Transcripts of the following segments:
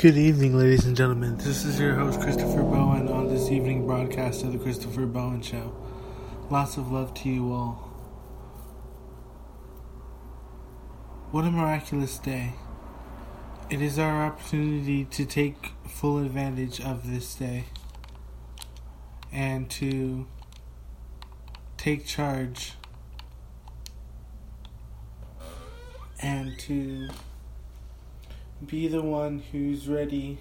Good evening, ladies and gentlemen. This is your host, Christopher Bowen, on this evening broadcast of The Christopher Bowen Show. Lots of love to you all. What a miraculous day. It is our opportunity to take full advantage of this day and to take charge and to be the one who's ready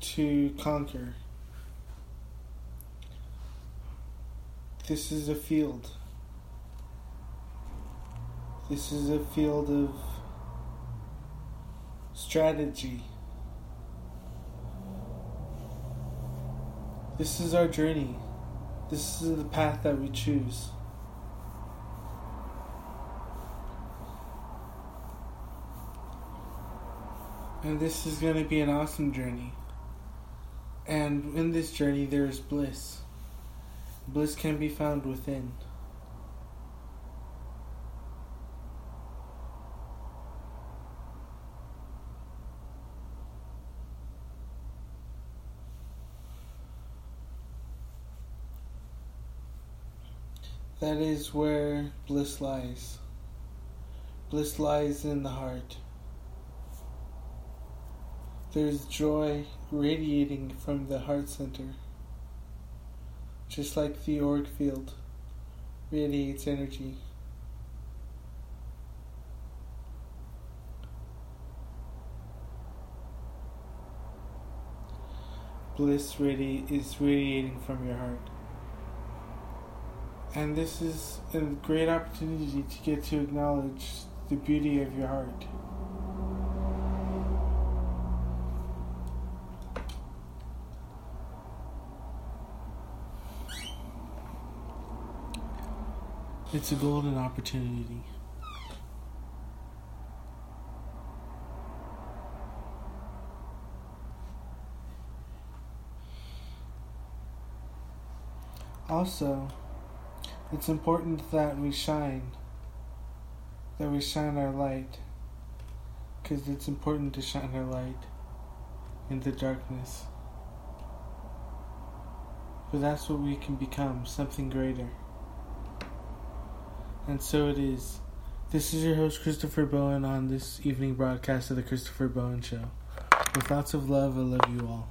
to conquer. This is a field. This is a field of strategy. This is our journey. This is the path that we choose. And this is going to be an awesome journey. And in this journey, there is bliss. Bliss can be found within. That is where bliss lies. Bliss lies in the heart. There's joy radiating from the heart center, just like the auric field radiates energy. Bliss radi- is radiating from your heart. And this is a great opportunity to get to acknowledge the beauty of your heart. It's a golden opportunity. Also, it's important that we shine, that we shine our light, because it's important to shine our light in the darkness. For that's what we can become something greater. And so it is. This is your host, Christopher Bowen, on this evening broadcast of The Christopher Bowen Show. With lots of love, I love you all.